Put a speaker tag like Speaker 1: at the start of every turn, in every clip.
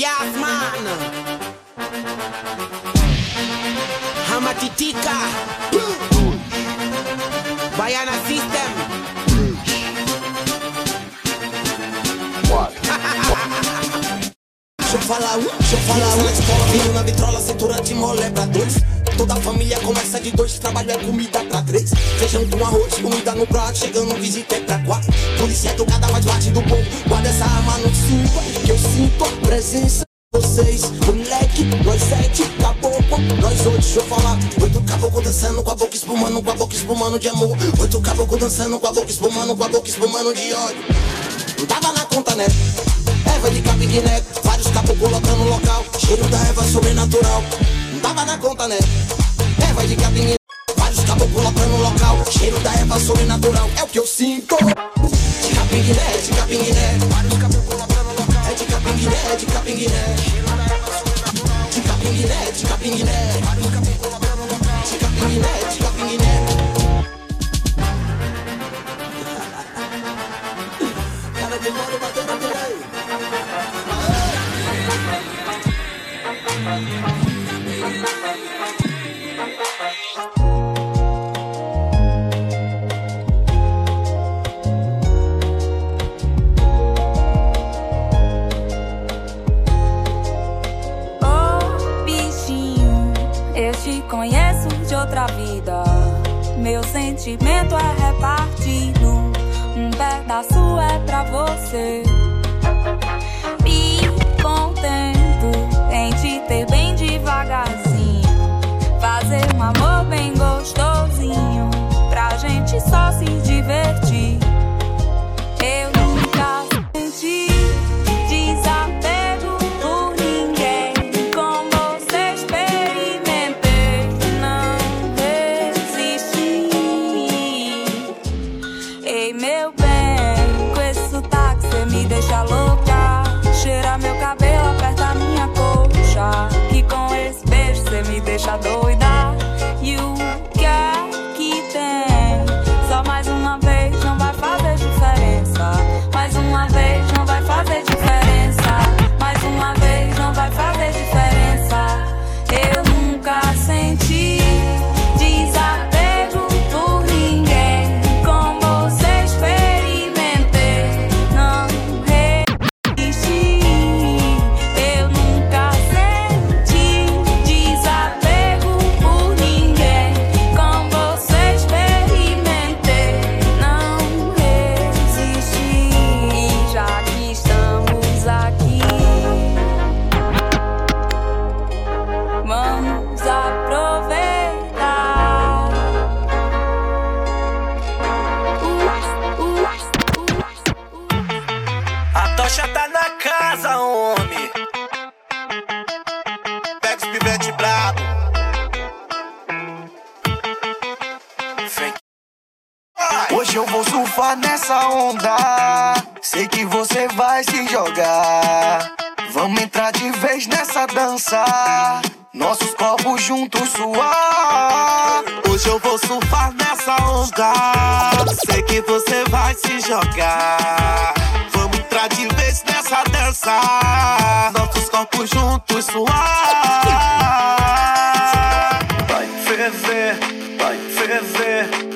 Speaker 1: Yeah. De amor. Oito caboclo dançando com a boca espumando, com a boca espumando de ódio. Não tava na conta, né? Erva de capiguiné, vários caboclos colocando no local. Cheiro da erva sobrenatural. Não tava na conta, né? Erva de capiguiné,
Speaker 2: nessa onda. Sei que você vai se jogar. Vamos entrar de vez nessa dança. Nossos corpos juntos suar.
Speaker 3: Hoje eu vou surfar nessa onda. Sei que você vai se jogar. Vamos entrar de vez nessa dança. Nossos corpos juntos suar. Vai ferver, vai ferver,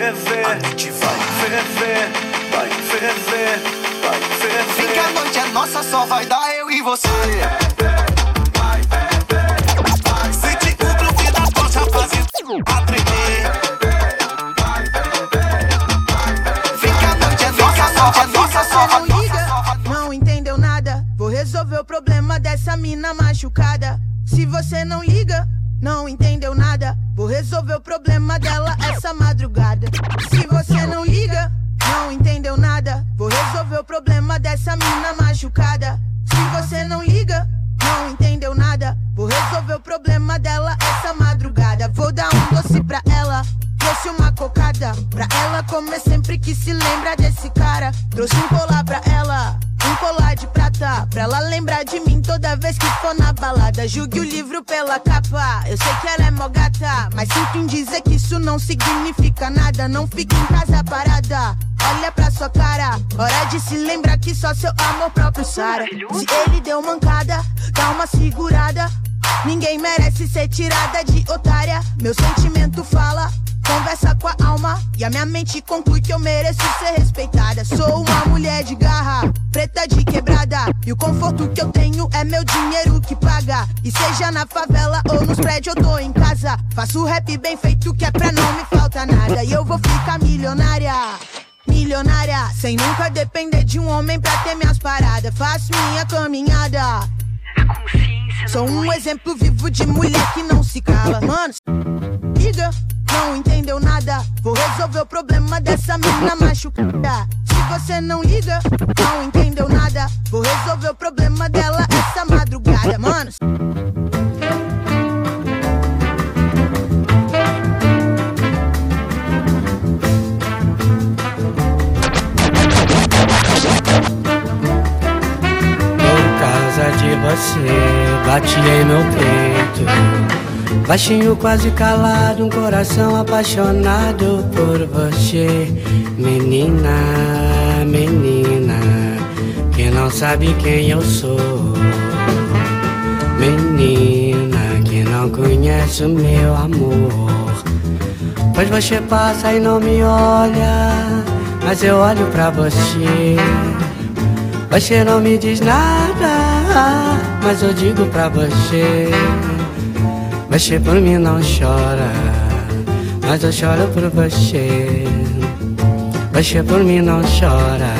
Speaker 3: ferver.
Speaker 2: A gente vai.
Speaker 3: ferver, vai ferver, vai ferver.
Speaker 2: Vem que a noite é nossa, só vai dar eu e você. Noite é é vai.
Speaker 4: não liga, não entendeu nada. Vou resolver o problema dessa mina machucada. Se você não liga, não entendeu nada. Vou resolver o problema dela essa madrugada. Se você não liga, não entendeu nada. Vou resolver o problema dessa mina machucada. Se você não liga, não entendeu nada. Vou resolver o problema dela essa madrugada. Vou dar um doce pra ela. Trouxe uma cocada pra ela comer sempre que se lembra desse cara. Trouxe um colar pra ela, Pra ela lembrar de mim toda vez que for na balada. Julgue o livro pela capa. Eu sei que ela é mó mas sinto em dizer que isso não significa nada. Não fique em casa parada. olha pra sua cara. Hora de se lembrar que só seu amor próprio sara. Se ele deu mancada, dá uma segurada. Ninguém merece ser tirada de otária. Meu sentimento fala, conversa com a alma. E a minha mente conclui que eu mereço ser respeitada. Sou uma mulher de garra, preta de quebrada. E o conforto que eu tenho é meu dinheiro que paga. E seja na favela ou nos prédios, eu tô em casa. Faço rap bem feito que é pra não me falta nada. E eu vou ficar milionária. Milionária, sem nunca depender de um homem pra ter minhas paradas. Faço minha caminhada. Sou um exemplo vivo de mulher que não se cala. Mano, liga, não entendeu nada. Vou resolver o problema dessa mina machucada. Se você não liga, não entendeu nada. Vou resolver o problema dela essa madrugada. Mano,
Speaker 5: você, bati em meu peito. Baixinho, quase calado, um coração apaixonado por você. Menina, menina, que não sabe quem eu sou. Menina, que não conhece o meu amor. Pois você passa e não me olha, mas eu olho pra você. Você não me diz nada, mas eu digo pra você. Você por mim não chora, mas eu choro por você. Você por mim não chora,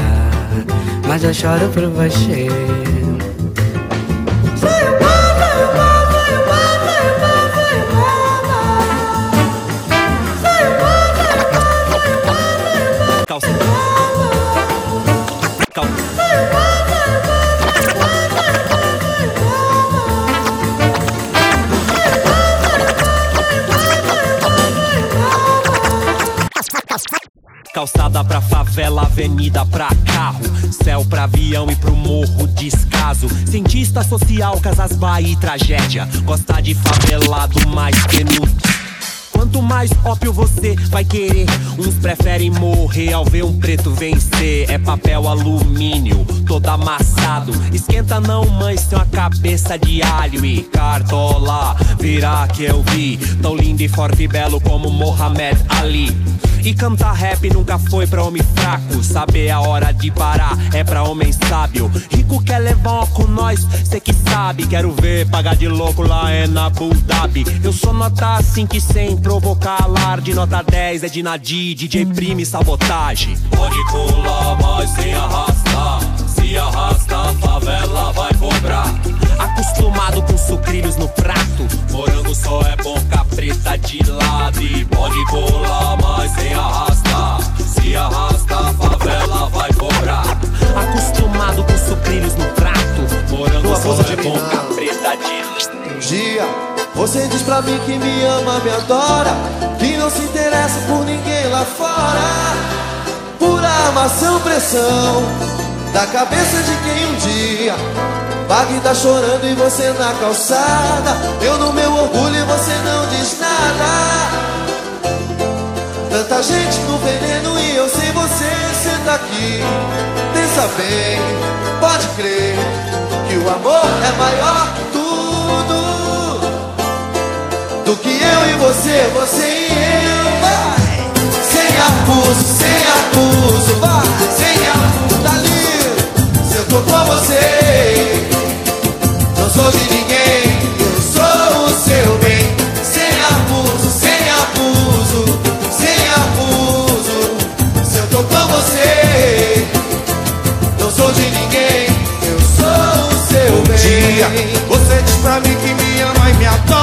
Speaker 5: mas eu choro por você.
Speaker 6: Avenida pra carro, céu pra avião e pro morro descaso. Cientista social, casas Bahia e tragédia. Gosta de favelado mais que no Quanto mais ópio você vai querer, uns preferem morrer ao ver um preto vencer. É papel alumínio, todo amassado. Esquenta não, mãe, tem uma cabeça de alho e cartola. Virá que eu vi, tão lindo e forte e belo como Mohamed Ali. E cantar rap nunca foi pra homem fraco. Saber a hora de parar é pra homem sábio. Rico quer levar com nós, cê que sabe. Quero ver pagar de louco lá é na Abu Dhabi. Eu sou nota 5 e sem provocar alarde. Nota 10 é de Nadir, DJ Prime sabotagem. Pode colar, mas sem arrastar. Se arrasta, a favela vai cobrar. Acostumado com sucrilhos no prato. Morango só é bom capreta de lado. E pode colar, mas sem arrastar. Se arrasta, a favela vai cobrar. Acostumado com sucrilhos no prato. Morango só é bom capreta de lado.
Speaker 7: Um dia você diz pra mim que me ama, me adora, que não se interessa por ninguém lá fora. Pura armação, pressão da cabeça de quem um dia Bagdá chorando e você na calçada. Eu no meu orgulho e você não diz nada. Tanta gente no veneno e eu sem você, cê tá aqui. Pensa bem, pode crer que o amor é maior que tudo. Do que eu e você, você e eu. Vai! Sem abuso, sem abuso, vai! Sem abuso, dali. Se eu tô com você, sou de ninguém, eu sou o seu bem. Sem abuso, sem abuso, sem abuso. Se eu tô com você, não sou de ninguém, eu sou o seu bem.
Speaker 3: dia Você diz pra mim que me ama e me adora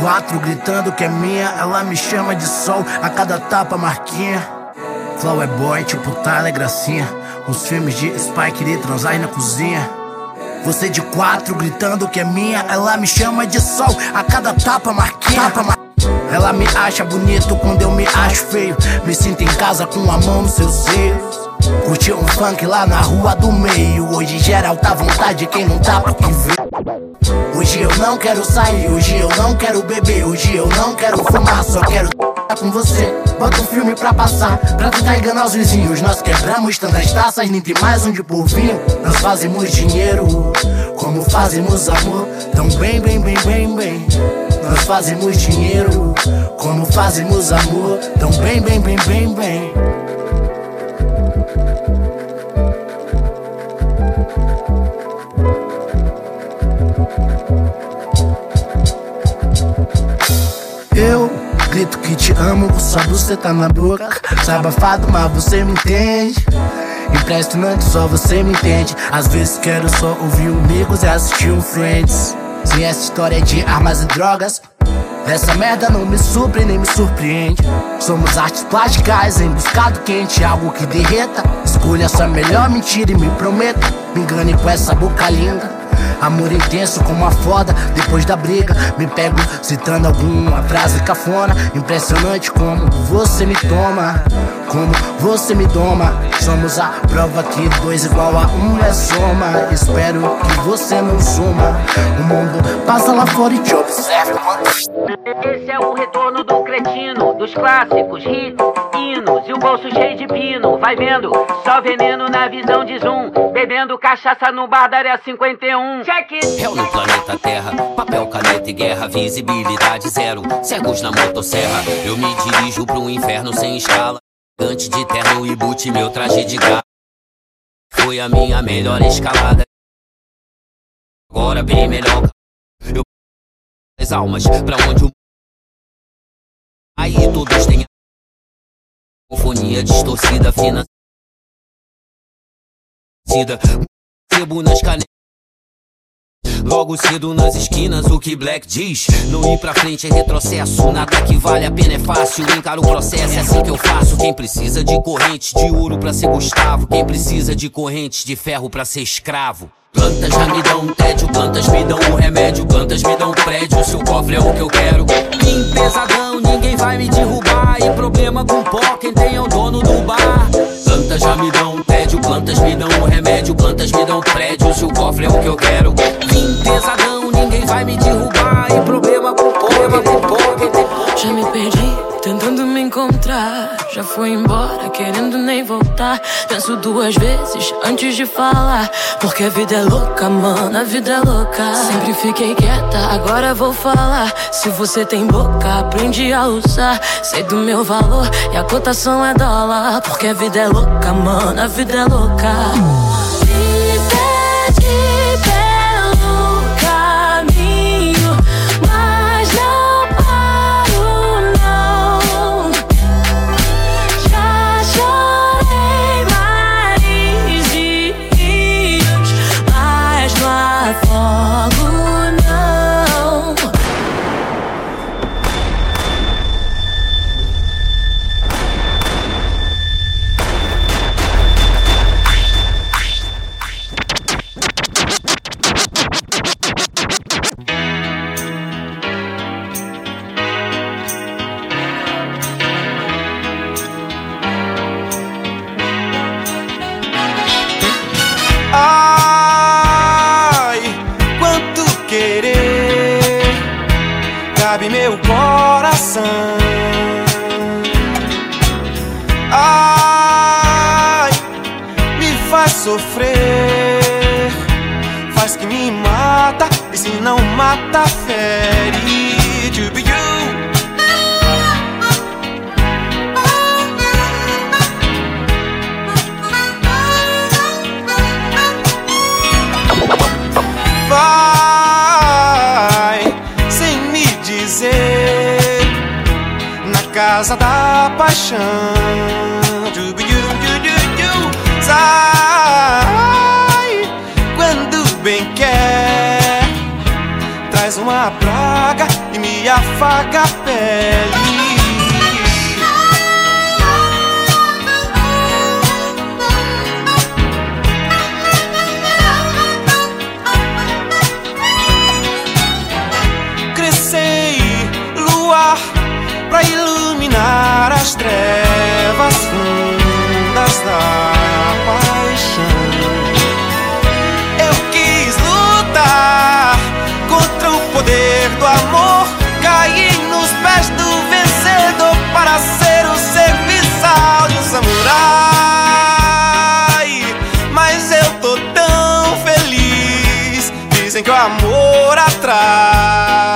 Speaker 8: quatro gritando que é minha, ela me chama de sol a cada tapa marquinha. Flow é boy, tipo Tyler Gracinha. Nos filmes de Spike Lee, transar na cozinha. Você de quatro gritando que é minha, ela me chama de sol a cada tapa marquinha. Tapa mar... Ela me acha bonito quando eu me acho feio. Me sinto em casa com a mão nos seus seios. Curti um funk lá na rua do meio. Hoje geral tá vontade, quem não tá pro que vê. Hoje eu não quero sair, hoje eu não quero beber, hoje eu não quero fumar, só quero com você. Bota um filme pra passar, pra tentar enganar os vizinhos. Nós quebramos tantas taças, nem tem mais onde por vinho. Nós fazemos dinheiro, como fazemos amor. Tão bem, bem, bem, bem, bem. Nós fazemos dinheiro, como fazemos amor. Tão bem, bem, bem, bem, bem. Que te amo, só você tá na boca. Sabafado, mas você me entende. Impressionante, só você me entende. Às vezes quero só ouvir amigos e assistir um Friends. Se essa história é de armas e drogas, essa merda não me supre nem me surpreende. Somos artes plásticas em busca do quente, algo que derreta. Escolha sua melhor mentira e me prometa. Me engane com essa boca linda. Amor intenso como a foda depois da briga. Me pego citando alguma frase cafona. Impressionante como você me toma. Como você me doma. Somos a prova que dois igual a um é soma. Espero que você não suma. O mundo passa lá fora e te observa
Speaker 9: Esse é o retorno do cretino, dos clássicos, hits, hinos e o bolso cheio de pino. Vai vendo, só veneno na visão de zoom. Bebendo cachaça no bar da área 51. Check it!
Speaker 10: Réu no planeta Terra, papel, caneta e guerra, visibilidade zero. Cegos na motosserra, eu me dirijo pro inferno sem escala. Antes de terno e boot, meu traje de gata. Foi a minha melhor escalada. Agora bem melhor. Eu as almas pra onde o Aí todos têm Sinfonia distorcida, fina. Sebo nas canetas Logo cedo nas esquinas, o que Black diz? Não ir pra frente é retrocesso Nada que vale a pena é fácil. Encaro o processo, é assim que eu faço. Quem precisa de corrente de ouro pra ser Gustavo Quem precisa de correntes de ferro pra ser escravo Plantas já me dão tédio, plantas me dão um remédio Plantas me dão prédio, seu cofre é o que eu quero Vim pesadão, ninguém vai me derrubar. E problema com pó, quem tem é o dono do bar. Plantas já me dão tédio, plantas me dão um remédio Plantas me dão prédio, seu cofre é o que eu quero Vim pesadão, ninguém vai me derrubar. E problema com pó, problema com pó, quem tem
Speaker 11: Já me perdi, tentando me encontrar. Já foi embora, querendo nem voltar. Penso duas vezes antes de falar. Porque a vida é louca, mano, a vida é louca. Sempre fiquei quieta, agora vou falar. Se você tem boca, aprende a usar. Sei do meu valor e a cotação é dólar. Porque a vida é louca, mano, a vida é louca.
Speaker 3: Coração. Ai, me faz sofrer, faz que me mata e se não mata fere. Vai da dizem que o amor atrai.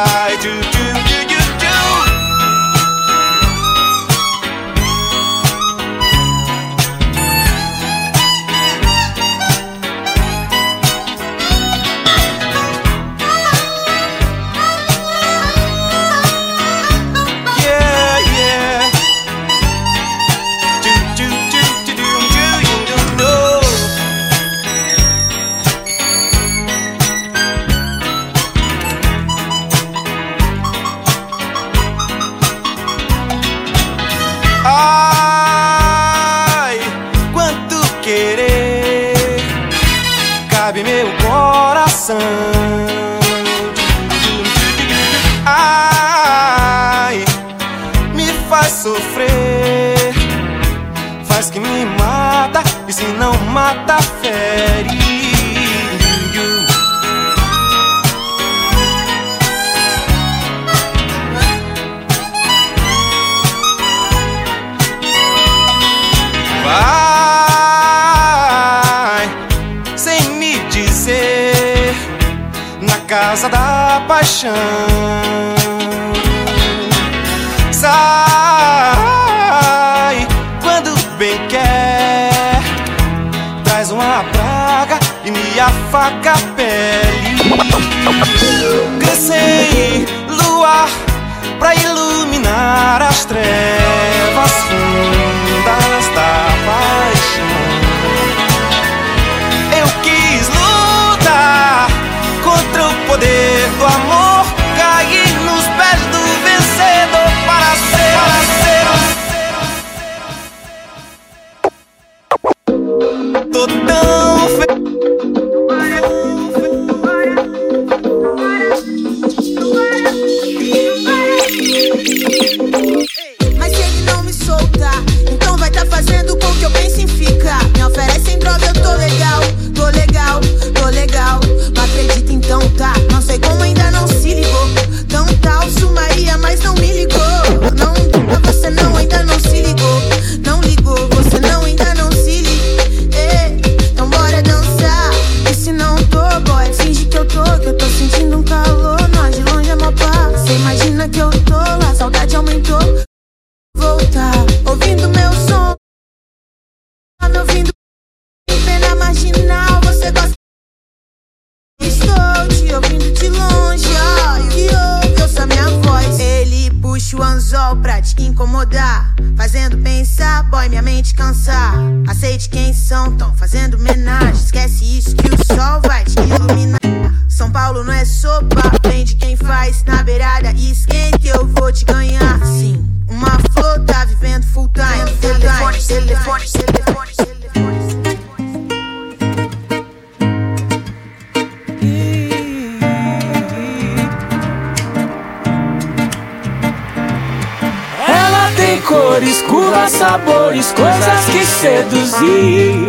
Speaker 12: cores, curvas, sabores, coisas que seduzir.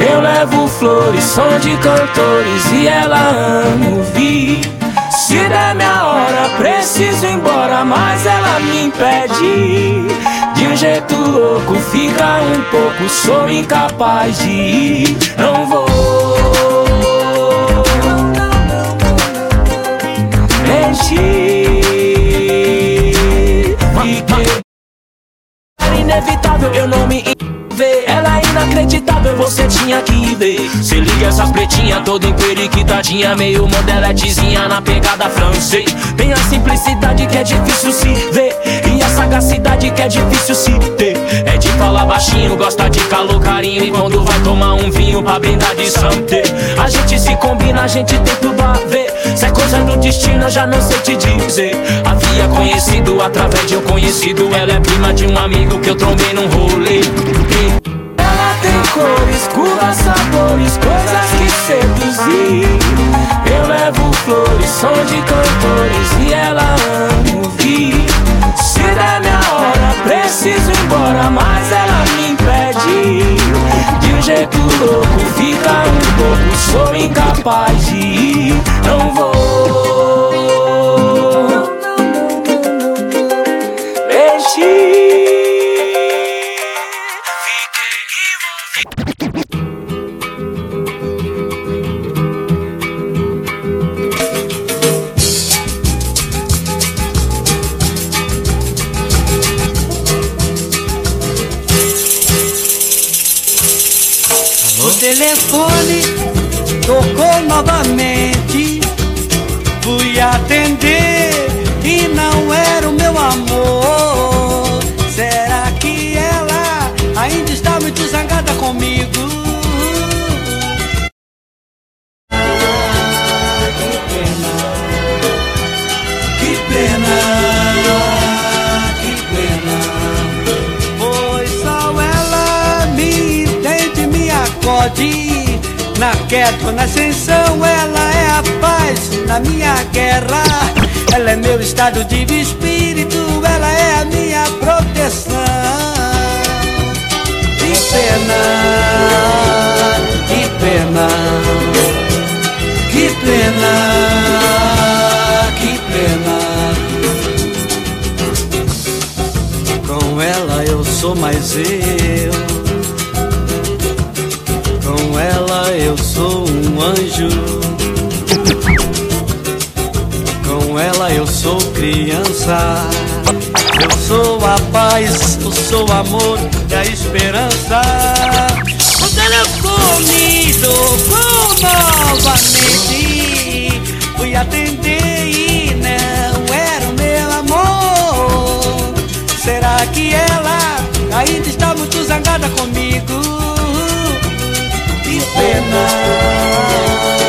Speaker 12: Eu levo flores, som de cantores e ela ama ouvir. Se der minha hora, preciso ir embora, mas ela me impede. De um jeito louco, fica um pouco, sou incapaz de ir. Não vou mentir. inevitável, eu não me ver. Ela é inacreditável, você tinha que ver. Se liga essas pretinhas, toda emperiquitadinha, meio modeletezinha na pegada francês. Tem a simplicidade que é difícil se ver. E sagacidade que é difícil se ter. É de falar baixinho, gosta de calor, carinho. E quando vai tomar um vinho pra brindar de santé. A gente se combina, a gente tem tudo a ver. Se é coisa do destino, eu já não sei te dizer. Havia conhecido através de um conhecido. Ela é prima de um amigo que eu trombei num rolê.
Speaker 13: Ela tem cores, curvas, sabores, coisas que seduzir. Eu levo flores, som de cantores e ela ama ouvir. Se der minha hora, preciso ir embora, mas ela me impede. De um jeito louco, fica um pouco, sou incapaz de ir. Não vou. Mexi.
Speaker 14: Telefone tocou novamente. Fui atender Na queda, na ascensão, ela é a paz na minha guerra. Ela é meu estado de espírito, ela é a minha proteção. Que pena, que pena, que pena, que pena. Com ela eu sou mais eu. Anjo. Com ela eu sou criança. Eu sou a paz, eu sou o amor e a esperança. O telefone tocou novamente. Fui atender e não era o meu amor. Será que ela ainda está muito zangada comigo? pena.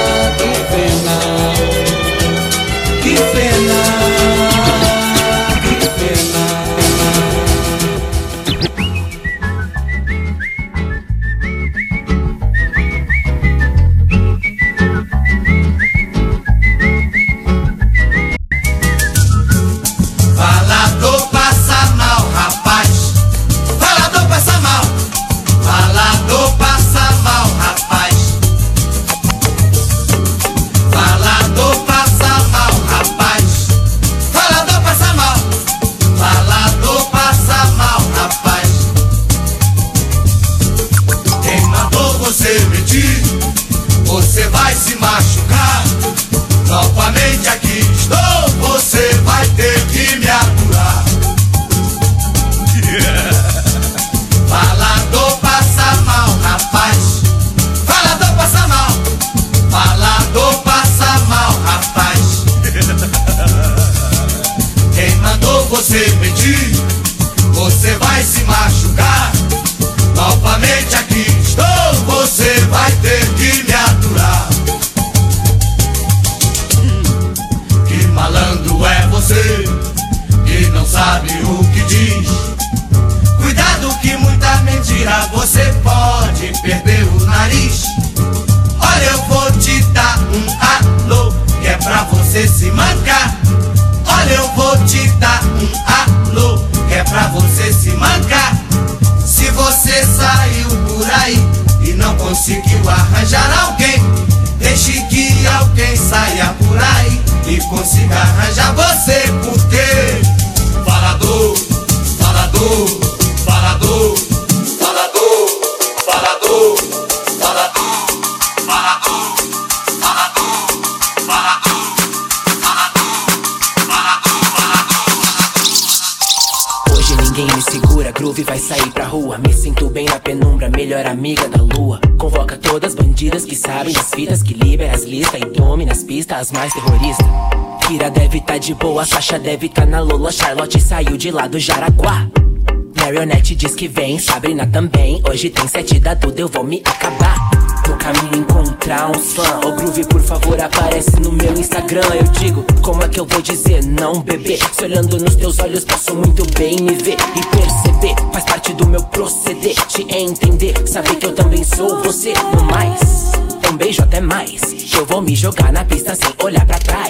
Speaker 15: de lá do Jaraguá. Marionette diz que vem, Sabrina também. Hoje tem sete da Duda, eu vou me acabar. No caminho encontrar uns fã. Ô Groove, por favor, aparece no meu Instagram. Eu digo, como é que eu vou dizer não, bebê? Se olhando nos teus olhos, posso muito bem me ver e perceber. Faz parte do meu proceder, te entender, saber que eu também sou você. No mais, um beijo até mais. Eu vou me jogar na pista sem olhar pra trás.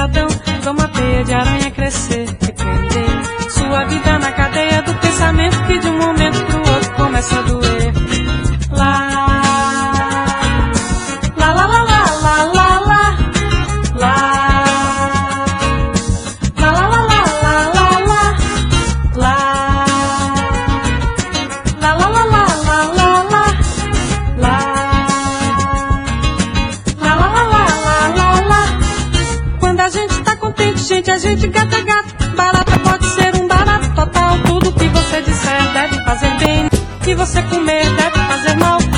Speaker 13: pensadão. Vamos a teia de aranha crescer e prender. Sua vida na cadeia do pensamento que de um momento pro outro começa a doer. Você comer deve fazer mal.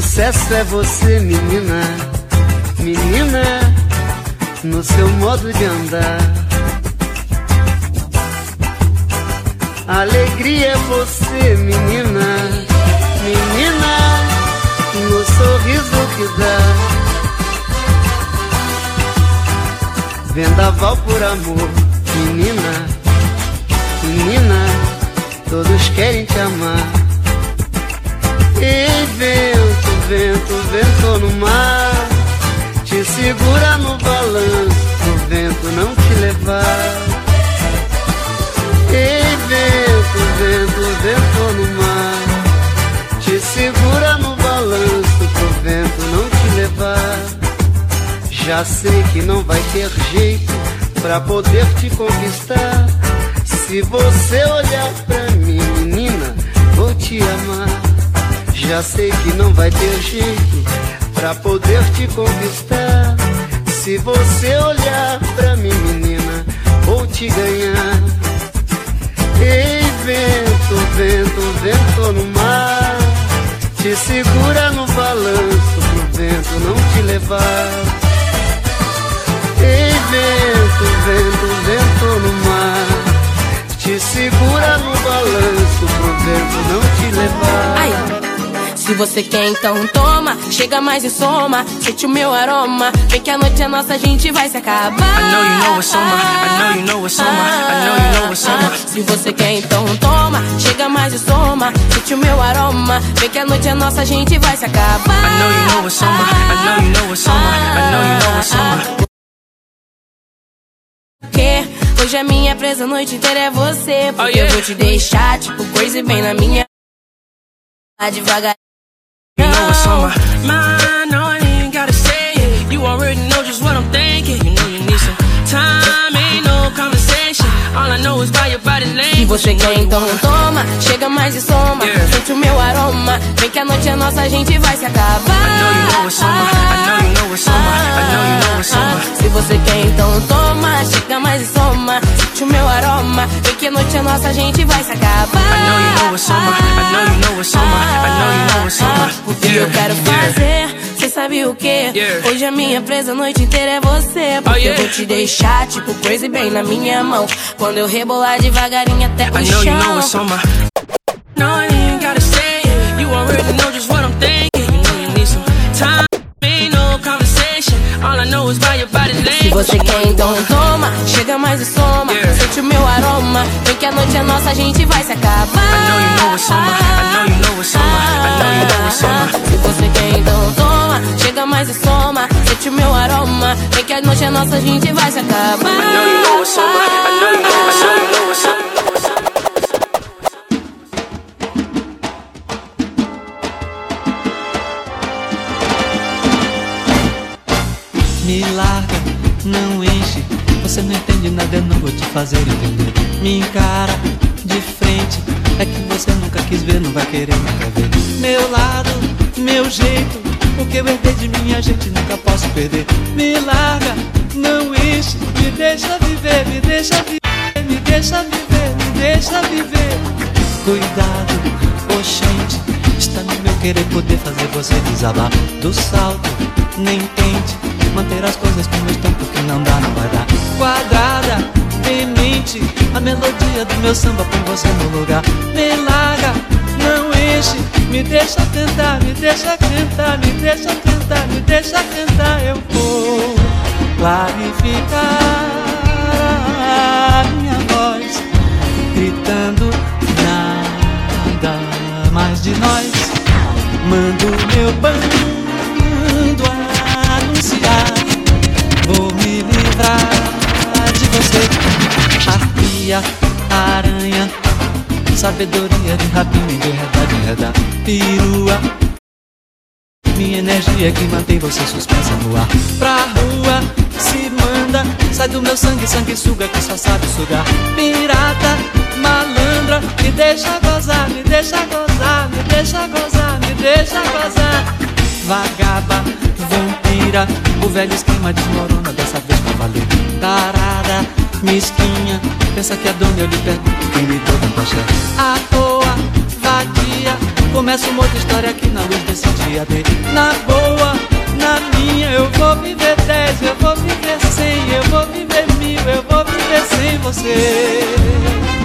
Speaker 16: Sucesso é você, menina, menina, no seu modo de andar. Alegria é você, menina, menina, no sorriso que dá. Vendaval por amor, menina, menina, todos querem te amar. Ei, vento, vento, vento no mar Te segura no balanço Pro vento não te levar. Ei, vento, vento, vento no mar Te segura no balanço Pro vento não te levar. Já sei que não vai ter jeito Pra poder te conquistar. Se você olhar pra mim, menina Vou te amar já sei que não vai ter jeito pra poder te conquistar. Se você olhar pra mim, menina, vou te ganhar. Ei, vento, vento, vento no mar, te segura no balanço pro vento não te levar. Ei, vento, vento, vento no mar, te segura no balanço pro vento não te levar.
Speaker 17: Ai. Se você quer, então toma. Chega mais e soma. Sente o meu aroma. Vem que a noite é nossa, a gente vai se acabar.
Speaker 18: I know you know it's on my, I know you know it's on my, I know you know it's on my.
Speaker 17: Se você quer, então toma. Chega mais e soma. Sente o meu aroma. Vem que a noite é nossa, a gente vai se acabar.
Speaker 18: I know you know it's on my, I know you know it's on my, I know you know it's on my.
Speaker 17: Que hoje a minha presa a noite inteira é você. Porque
Speaker 18: Oh, yeah.
Speaker 17: eu vou te deixar, tipo, coisa bem na minha. Devagar.
Speaker 18: You know it's on my mind, no, I ain't gotta say it. You already know just what I'm thinking. You
Speaker 17: Se você quer, então toma. Chega mais e soma.
Speaker 18: Yeah.
Speaker 17: Sente o meu aroma. Vem que a noite é nossa, a gente vai se acabar.
Speaker 18: I know you know it's summer. I know you know it's summer. I know you know it's summer.
Speaker 17: Se você quer, então toma. Chega mais e soma. Sente o meu aroma. Vem que a noite é nossa, a gente vai se acabar.
Speaker 18: I know you know it's summer. I know you know it's summer. I know you know it's summer.
Speaker 17: O que eu quero fazer? Sabe o que?
Speaker 18: Yeah.
Speaker 17: Hoje a minha presa a noite inteira é você. Porque
Speaker 18: Oh, yeah.
Speaker 17: eu vou te deixar, tipo, crazy bem na minha mão. Quando eu rebolar devagarinho até o
Speaker 18: I know you know
Speaker 17: chão.
Speaker 18: it's. No, I ain't gotta say it. You already know just what I'm thinking. You know you need some time. Ain't no conversation. All I know is by your body language.
Speaker 17: Se você quer, então toma. Chega mais e soma.
Speaker 18: Yeah.
Speaker 17: Sente o meu aroma. Vem que a noite é nossa, a gente vai se acabar.
Speaker 18: I know you know it's summer. I know you know it's summer. I know you know it's
Speaker 17: você quer, então toma. Chega mais e soma. Sente o meu aroma. Vem que a noite é nossa, a gente vai se acabar.
Speaker 18: I know you know. I you summer.
Speaker 14: Me larga, não enche. Você não entende nada, eu não vou te fazer entender. Me encara de frente. É que você nunca quis ver, não vai querer nunca ver. Meu lado, meu jeito. O que eu herdei de minha gente nunca posso perder. Me larga, não enche. Me deixa viver, me deixa viver, me deixa viver, me deixa viver. Cuidado, oxente. Está no meu querer poder fazer você desabar do salto. Nem tente manter as coisas como estão, porque não dá, não vai dar. Quadrada, demente, a melodia do meu samba põe você no lugar. Me larga, enche, me deixa cantar, me deixa cantar, me deixa cantar, me deixa cantar. Eu vou clarificar a minha voz, gritando nada mais de nós. Mando meu bando anunciar. Vou me livrar de você. Arpia, aranha, sabedoria de rapina, enredar, de Perua, minha energia que mantém você suspensa no ar. Pra rua, se manda, sai do meu sangue, sangue suga que só sabe sugar. Pirata, malandra, me deixa gozar, me deixa gozar, me deixa gozar, me deixa gozar. Vagaba, vampira, o velho esquema desmorona dessa vez pra valer. Tarada, mesquinha, pensa que é dona, eu lhe pergunto quem me deu tanta axé. À toa, vadia, começa uma outra história aqui na luz desse dia D. Na boa, na minha, eu vou viver dez, eu vou viver cem, eu vou viver mil, eu vou viver sem você.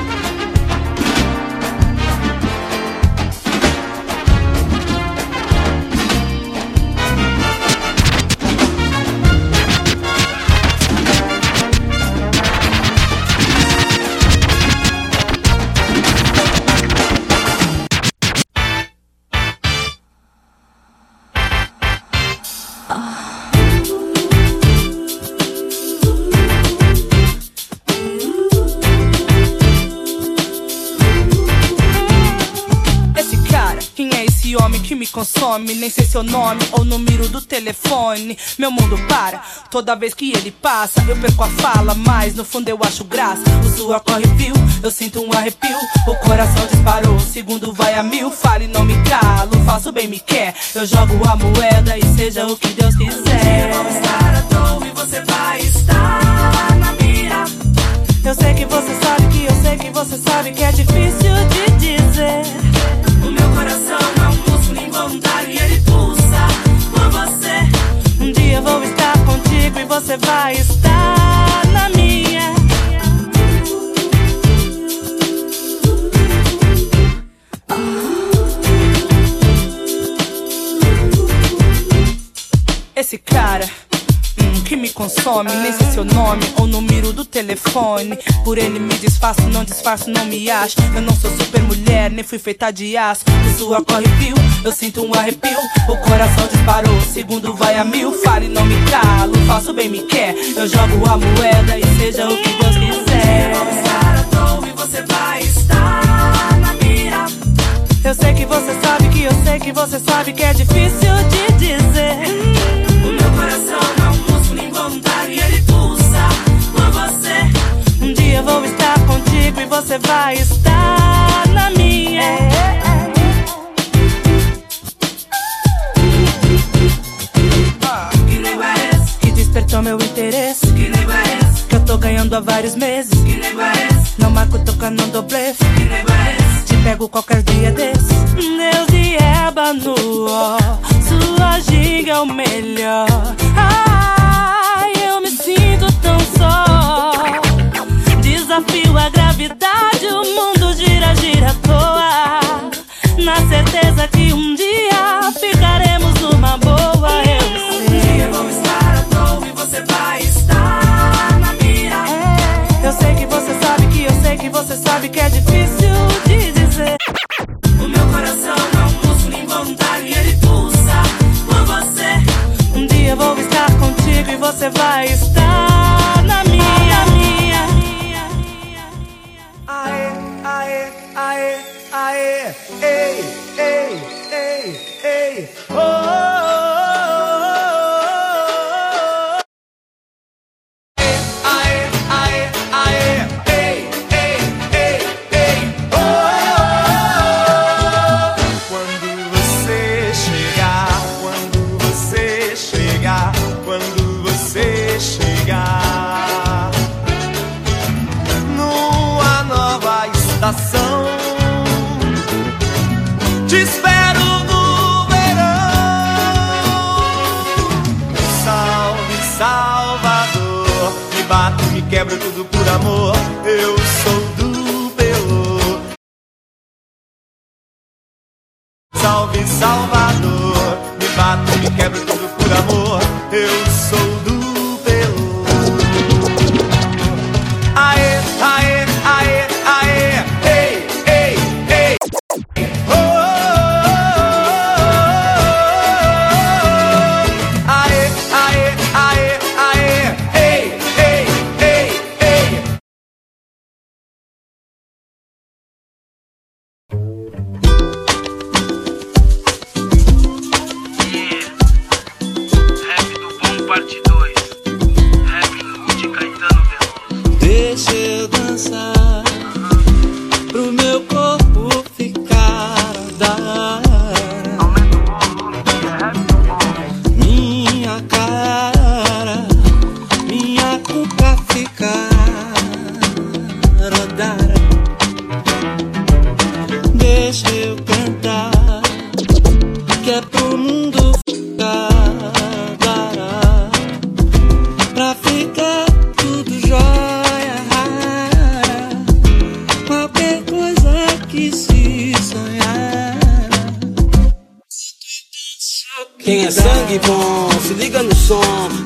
Speaker 19: Consome? Nem sei seu nome ou número do telefone. Meu mundo para, toda vez que ele passa, eu perco a fala, mas no fundo eu acho graça. O suor corre fio, eu sinto um arrepio. O coração disparou, o segundo vai a mil. Fale, não me calo, faço bem, me quer. Eu jogo a moeda e seja o que Deus quiser.
Speaker 20: Vamos estar à toa e você vai estar na mira.
Speaker 19: Eu sei que você sabe que eu sei que você sabe que é difícil de dizer.
Speaker 20: Você
Speaker 19: vai estar na minha. Esse cara que me consome, nem sei seu nome ou número do telefone. Por ele me disfarço, não disfarço, não me acho. Eu não sou super mulher, nem fui feita de aço. O suor corre fio, eu sinto um arrepio. O coração disparou, segundo vai a mil. Fale, não me calo, faço bem, me quer. Eu jogo a moeda e seja o que Deus quiser.
Speaker 20: Estar à toa e você vai estar na mira.
Speaker 19: Eu sei que você sabe que eu sei que você sabe que é difícil de dizer.
Speaker 20: O meu coração um músculo involuntário e você.
Speaker 19: Vou estar vai estar na minha. Que? Que despertou meu interesse. Que esse? Que eu tô ganhando há vários meses. Que esse? Não marco tocando do blefe. Que esse? Te pego qualquer dia desse. Deus de ébano, sua ginga é o melhor. Ai, Desafio a gravidade, o mundo gira, gira à toa. Na certeza que um dia ficaremos numa boa. Eu sei. Um dia vou estar à toa e você vai estar na mira. Eu sei que você sabe que eu sei que você sabe que é difícil de dizer. O meu coração é um músculo involuntário e ele pulsa por você. Um dia vou estar contigo e você vai estar
Speaker 3: aê, aê, ei, ei, ei, oh, oh, oh. Amor. Eu sou do Pelô. Salve, Salvador. Me bato, me quebro tudo por amor.
Speaker 14: Tudo jóia Qualquer coisa que se sonhar.
Speaker 21: Quem é sangue bom, se liga no som.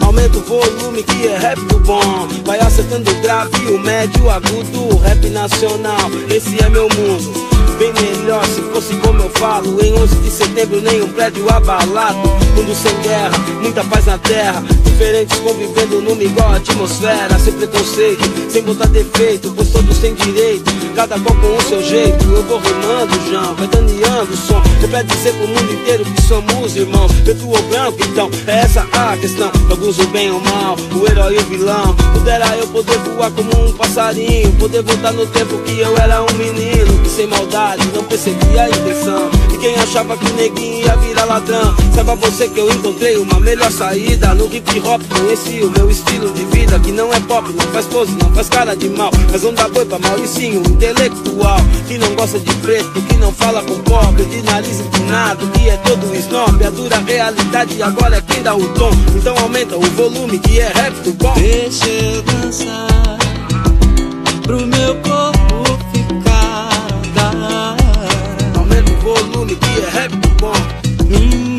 Speaker 21: Aumenta o volume que é rap do bom. Vai acertando o grave, o médio, o agudo o Rap nacional, esse é meu mundo Bem melhor se fosse como eu falo. Em 11 de setembro nenhum prédio abalado. Mundo sem guerra, muita paz na terra. Diferentes convivendo numa igual atmosfera. Sem preconceito, sem botar defeito Pois todos têm direito, cada qual com o seu jeito. Eu vou rimando, João, vai daneando o som. Eu quero dizer pro mundo inteiro que somos irmãos Preto ou branco, então, é essa a questão. Alguns o bem ou mal, o herói e o vilão. Pudera eu poder voar como um passarinho. Poder voltar no tempo que eu era um menino sem maldade não percebia a intenção. E quem achava que o neguinho ia virar ladrão? Saiba você que eu encontrei uma melhor saída No hip hop. Conheci o meu estilo de vida Que não é pop, não faz pose, não faz cara de mal. Mas não dá boi pra Mauricinho, intelectual Que não gosta de preto, que não fala com pobre De nariz empinado, que é todo snob. A dura realidade agora é quem dá o tom. Então aumenta o volume que é rap do bom.
Speaker 14: Deixa eu dançar pro meu corpo
Speaker 21: o volume que é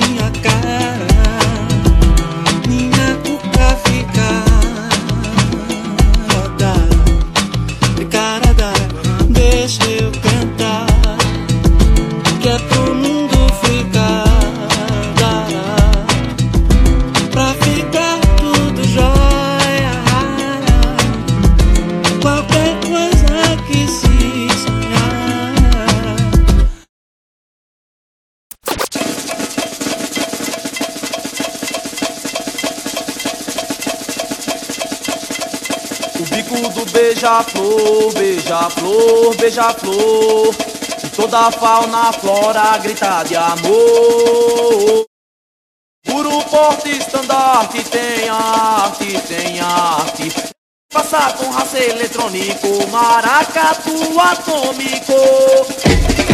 Speaker 3: beija-flor, beija-flor, beija-flor. E toda a fauna flora grita de amor. Puro porte estandarte tem arte, tem arte. Passar com raça eletrônico, maracatu atômico.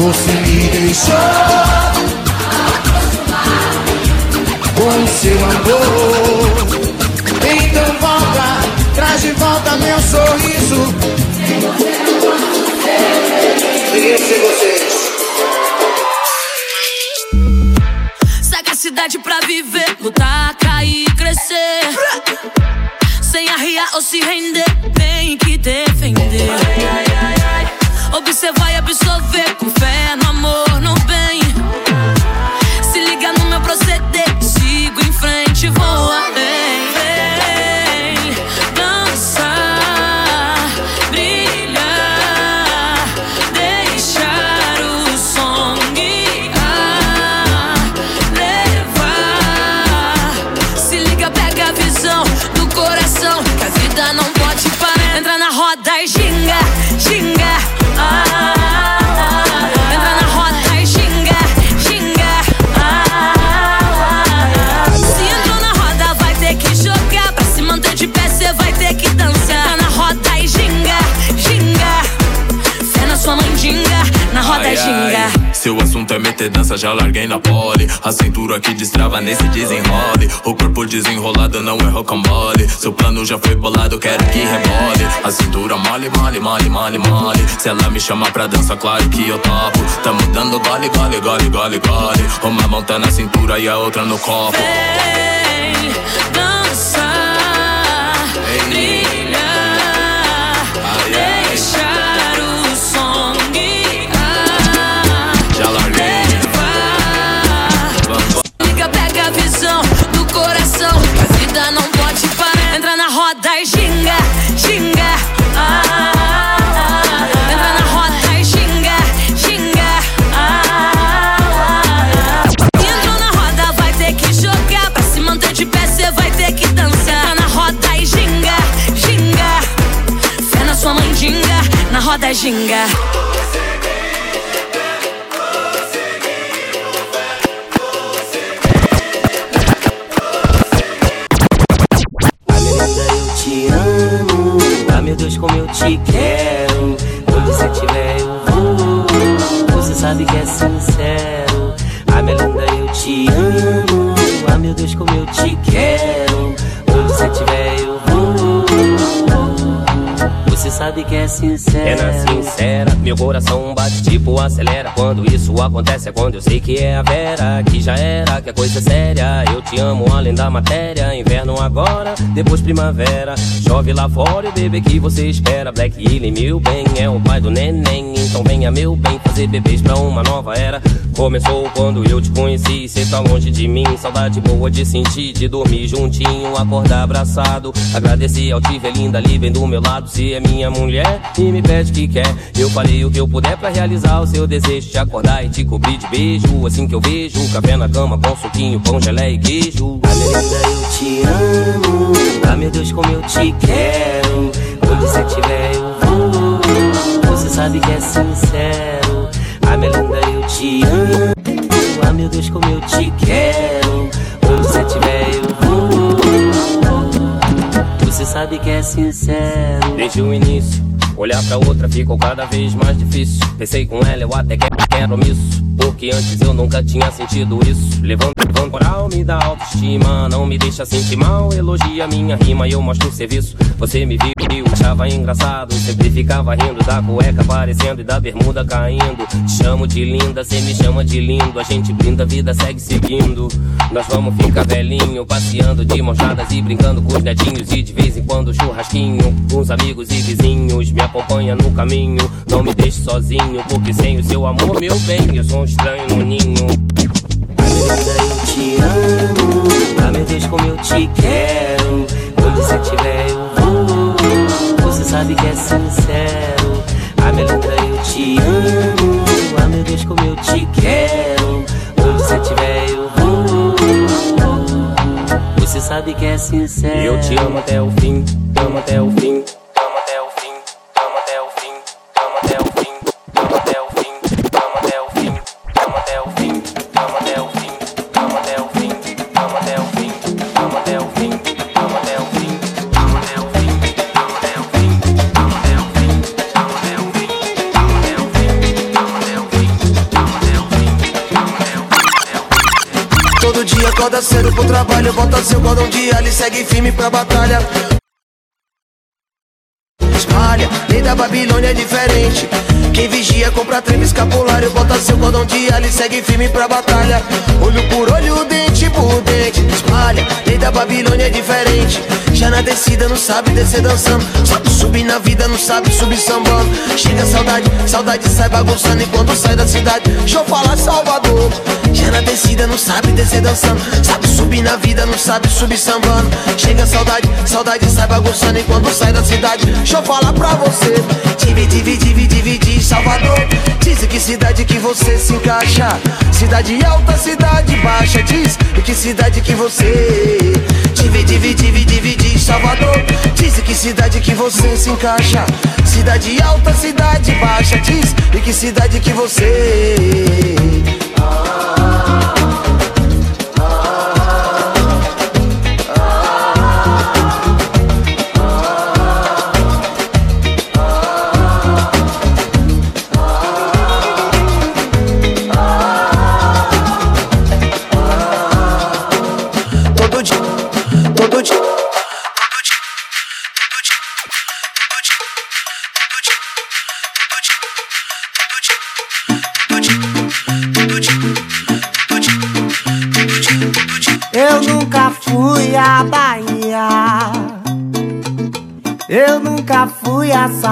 Speaker 22: Você me deixou acostumado com seu amor. Então volta, traz de volta meu sorriso. Sem você não posso ser. Sem vocês.
Speaker 11: Sagacidade pra viver, lutar, cair, crescer. Sem arriar ou se render, tem que defender observar e absorver.
Speaker 23: É meter dança, já larguei na pole. A cintura que destrava nesse desenrole. O corpo desenrolado não é rocambole. Seu plano já foi bolado, quero que rebole. A cintura mole, mole, mole, mole, mole. Se ela me chama pra dança, claro que eu topo. Tamo dando gole, gole, gole, gole, gole. Uma mão tá na cintura e a outra no copo.
Speaker 11: Vem, na roda ginga. A minha
Speaker 24: Deus, eu te amo. a meu Deus, como eu te quero. Onde você tiver eu vou. Você sabe que é assim. sabe que é sincera.
Speaker 25: É sincera, meu coração bate tipo acelera. Quando isso acontece é quando eu sei que é a Vera. Que já era, que a coisa é séria. Eu te amo além da matéria. Inverno agora, depois primavera. Chove lá fora e o bebê que você espera. Black Hilly, meu bem, é o pai do neném. Então venha, meu bem, fazer bebês pra uma nova era. Começou quando eu te conheci. Cê tá longe de mim, saudade boa de sentir, de dormir juntinho, acordar abraçado. Agradecer ao tiver é linda ali, bem do meu lado. Se é minha mulher mulher e me pede o que quer. Eu falei o que eu puder para realizar o seu desejo. Te acordar e te cobrir de beijo. Assim que eu vejo, café na cama, com suquinho, pão, gelé e queijo.
Speaker 24: Ah, meu linda, eu te amo. Ah, meu Deus, como eu te quero. Onde você tiver, eu vou. Você sabe que é sincero. Ah, minha linda, eu te amo. Ah, meu Deus, como eu te quero. Onde você estiver, sabe que é sincero.
Speaker 25: Desde o início, olhar pra outra ficou cada vez mais difícil. Pensei com ela, eu até quero era omisso. Porque antes eu nunca tinha sentido isso. Levanta, levanta moral, me dá autoestima. Não me deixa sentir mal, elogia minha rima e eu mostro o serviço. Você me viu, viu, achava engraçado. Sempre ficava rindo da cueca aparecendo e da bermuda caindo. Te chamo de linda, cê me chama de lindo. A gente brinda, a vida segue seguindo. Nós vamos ficar velhinho, passeando de mãos dadas e brincando com os netinhos. E de vez em quando churrasquinho, com os amigos e vizinhos. Me acompanha no caminho, não me deixe sozinho, porque sem o seu amor, meu meu bem, eu sou um estranho no ninho.
Speaker 24: Ah, eu te amo. a meu Deus, como eu te quero. Onde você estiver, eu vou. Você sabe que é sincero. A minha linda eu te amo. a meu Deus, como eu te quero. Onde você estiver, eu vou. Você sabe que é sincero.
Speaker 25: Eu te amo até o fim, amo até o fim.
Speaker 26: Acorda cedo pro trabalho, bota seu cordão de alho e segue firme pra batalha. Lei da Babilônia é diferente. Quem vigia compra trem escapulário, bota seu cordão de alho e segue firme pra batalha. Olho por olho, dente por dente. Espalha, lei da Babilônia é diferente. Já na descida não sabe descer dançando. Sabe subir na vida, não sabe subir sambando. Chega saudade, saudade sai bagunçando enquanto sai da cidade. Deixa eu falar Salvador. Já na descida não sabe descer dançando. Sabe subir na vida, não sabe subir sambando. Chega saudade, saudade sai bagunçando enquanto sai da cidade. Deixa eu falar pra você. Divide, divide, divide, Salvador. Diz que cidade que você se encaixa. Cidade alta, cidade baixa. Diz em que cidade que você. Divide, divide, divide, Salvador. Diz em que cidade que você se encaixa. Cidade alta, cidade baixa. Diz em que cidade que você. Todo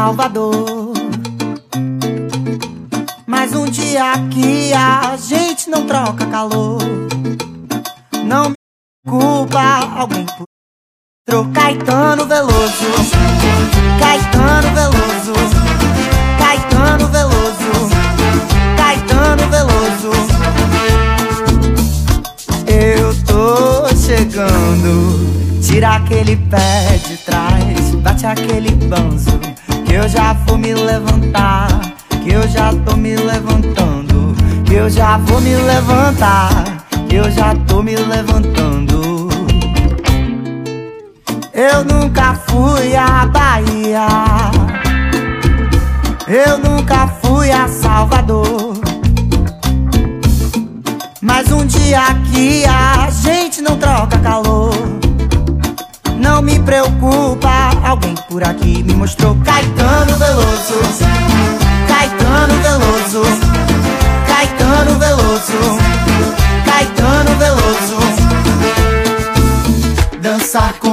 Speaker 27: Salvador. Mas um dia aqui a gente não troca calor. Não me culpa alguém por Tro Caetano Veloso. Caetano Veloso. Caetano Veloso. Caetano Veloso. Eu tô chegando. Tira aquele pé de trás, bate aquele banzo. Eu já vou me levantar. Que eu já tô me levantando. Que eu já vou me levantar. Que eu já tô me levantando. Eu nunca fui à Bahia. Eu nunca fui a Salvador. Mas um dia aqui a gente não troca calor. Não me preocupa, alguém por aqui me mostrou Caetano Veloso. Caetano Veloso. Caetano Veloso. Caetano Veloso. Dançar contigo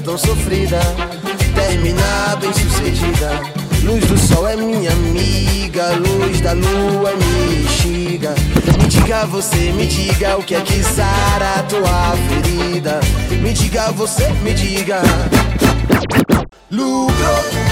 Speaker 26: tão sofrida, terminar bem sucedida. Luz do sol é minha amiga, luz da lua é minha. Me diga você, me diga o que é que sara a tua ferida. Me diga você, me diga. Lucro.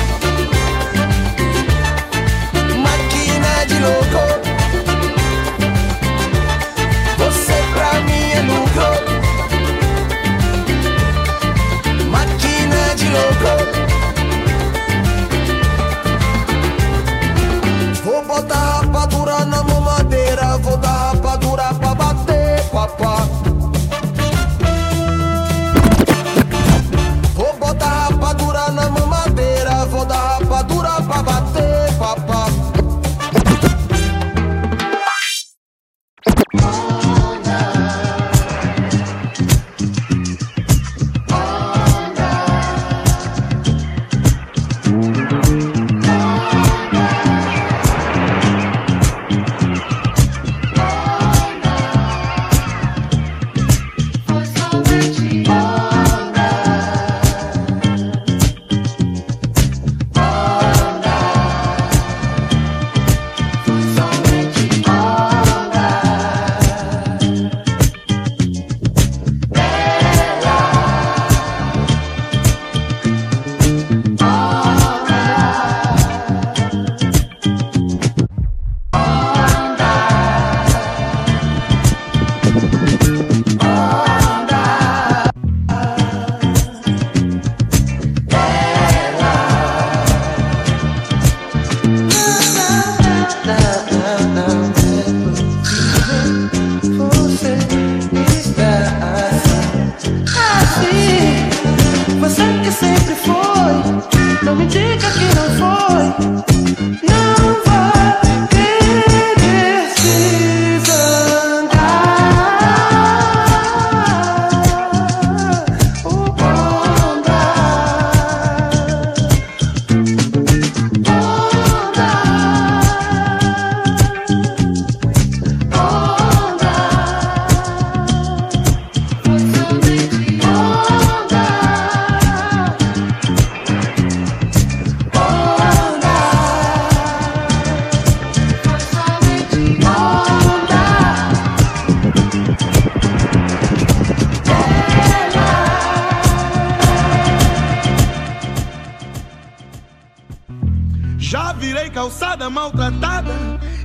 Speaker 28: maltratada,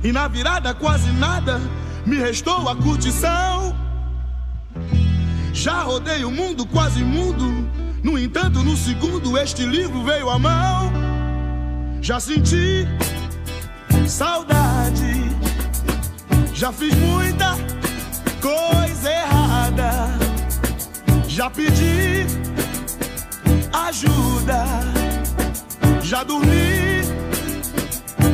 Speaker 28: e na virada quase nada me restou a curtição. Já rodei o mundo quase mudo, no entanto, no segundo, este livro veio à mão. Já senti saudade, já fiz muita coisa errada, já pedi ajuda, já dormi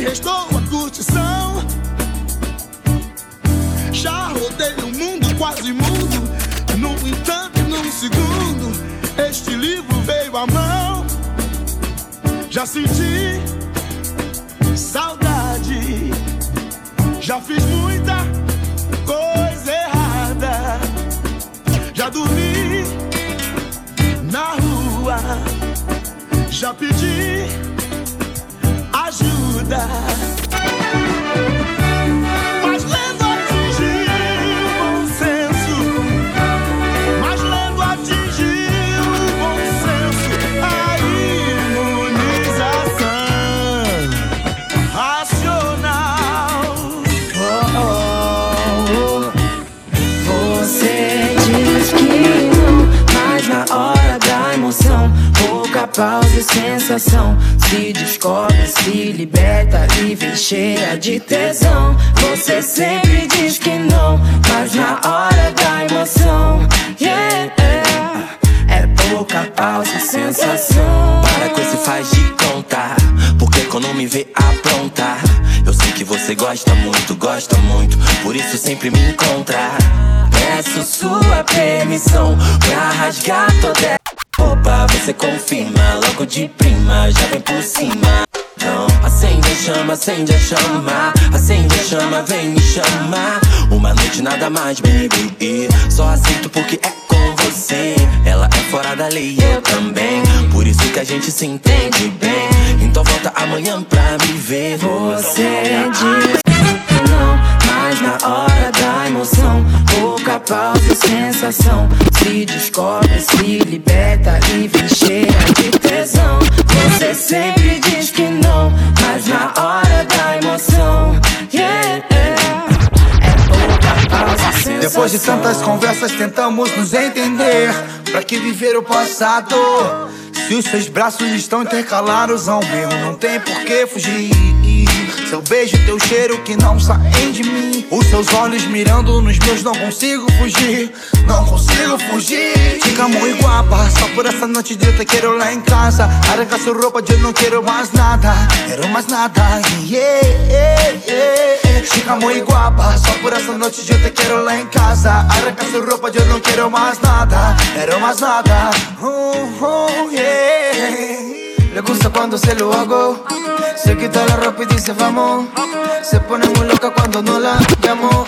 Speaker 28: me restou a curtição. Já rodei o mundo quase mundo, num entanto, num segundo, este livro veio à mão. Já senti saudade, já fiz muita coisa errada, já dormi na rua já pedi ajuda.
Speaker 29: Sensação. Se descobre, se liberta e vem cheia de tesão. Você sempre diz que não, mas na hora da emoção, yeah, é pouca pausa sensação.
Speaker 30: Para com esse faz de conta, porque quando me vê aprontar, eu sei que você gosta muito, gosta muito, por isso sempre me encontra. Peço sua permissão pra rasgar toda roupa, você confirma Logo de prima, já vem por cima. Então acende a chama, acende a chama Acende a chama, vem me chamar Uma noite nada mais, baby Só aceito porque é com você. Ela é fora da lei, eu também Por isso que a gente se entende bem. Então volta amanhã pra me ver
Speaker 29: Você diz não, mas na hora da emoção. Pouca pausa e sensação. Se descobre, se liberta e vem cheia de tesão. Você sempre diz que não, mas na hora da emoção. Yeah, é sensação.
Speaker 31: Depois de tantas conversas tentamos nos entender Pra que viver o passado? Se os seus braços estão intercalados ao meu Não tem por que fugir seu beijo, teu cheiro que não saem de mim. Os seus olhos mirando nos meus, não consigo fugir. Não consigo fugir. Chica muito guapa, só por essa noite de te quero lá em casa. Arranca sua roupa, eu não quero mais nada. Quero mais nada. Yeah, yeah, yeah. Chica muito guapa, só por essa noite eu te quero lá em casa. Arranca sua roupa, eu não quero mais nada. Quero mais nada. Uh, uh, yeah. Le gusta cuando se lo hago. Se quita la ropa y dice vamos. Se pone muy loca cuando no la llamo.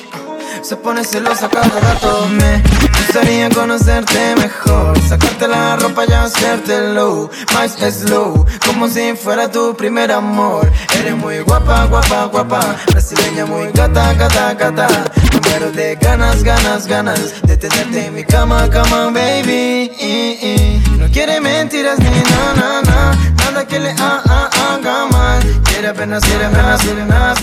Speaker 31: Se pone celosa cada rato. Me gustaría conocerte mejor. Sacarte la ropa y hacértelo. Más slow, como si fuera tu primer amor. Eres muy guapa, guapa, guapa. Brasileña muy gata, gata, gata. Muero de ganas, ganas, ganas. De tenerte en mi cama, cama, baby. No quiere mentiras ni na, na, na. Nada que le ha, ha, haga mal. Quiere apenas, quiere apenas, quiere nada,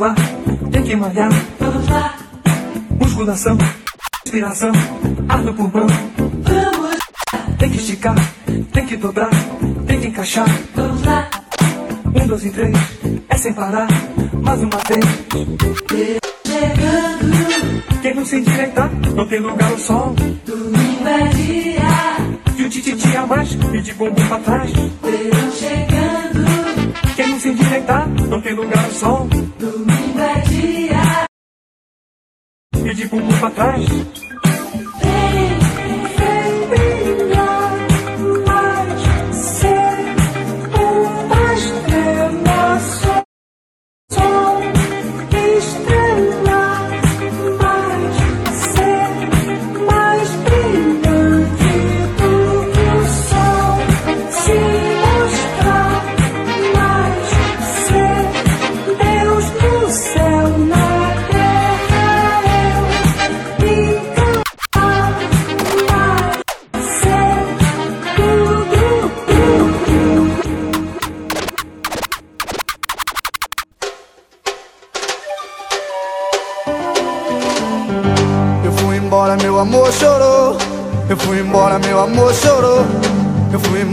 Speaker 32: suar, tem que malhar. Vamos lá. Musculação, inspiração, ar no pulmão. Vamos. Tem que esticar, tem que dobrar, tem que encaixar. Vamos lá. Um, dois e três, é sem parar. Mais uma vez. Chegando. Quem não se endireitar, não tem lugar ao sol. Domingo é dia. E o tititi a mais, e de bumbum pra trás. Verão chegando. Se endireitar, não tem lugar ao sol. Domingo é dia. E de bumbum pra trás.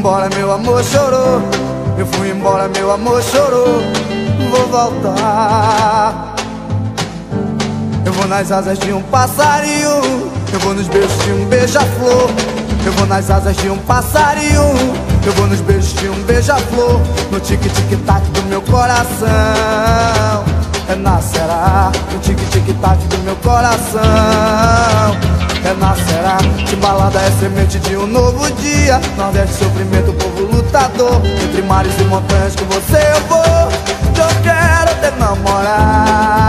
Speaker 27: Embora, meu amor chorou. Eu fui embora, meu amor chorou. Vou voltar. Eu vou nas asas de um passarinho. Eu vou nos beijos de um beija-flor. Eu vou nas asas de um passarinho. Eu vou nos beijos de um beija-flor. No tic-tic-tac do meu coração. Renascerá no tic-tic-tac do meu coração. Renascerá, que balada é semente de um novo dia. Nordeste, sofrimento, povo lutador. Entre mares e montanhas com você eu vou. Eu quero te namorar,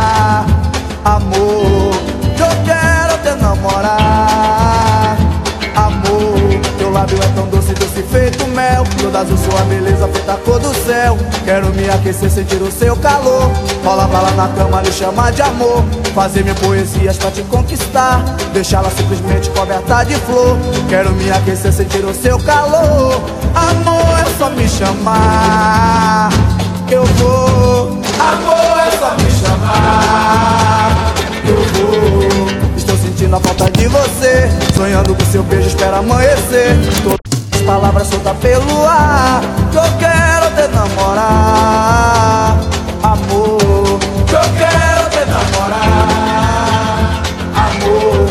Speaker 27: azul sua beleza feita cor do céu. Quero me aquecer, sentir o seu calor. Rola bala na cama, lhe chamar de amor. Fazer minhas poesias pra te conquistar. Deixá-la simplesmente coberta de flor. Quero me aquecer, sentir o seu calor. Amor, é só me chamar. Eu vou. Amor, é só me chamar. Eu vou. Estou sentindo a falta de você. Sonhando com seu beijo, espera amanhecer. Todas as palavras soltas pelo ar. Eu quero te namorar. Amor, eu quero te namorar. Amor,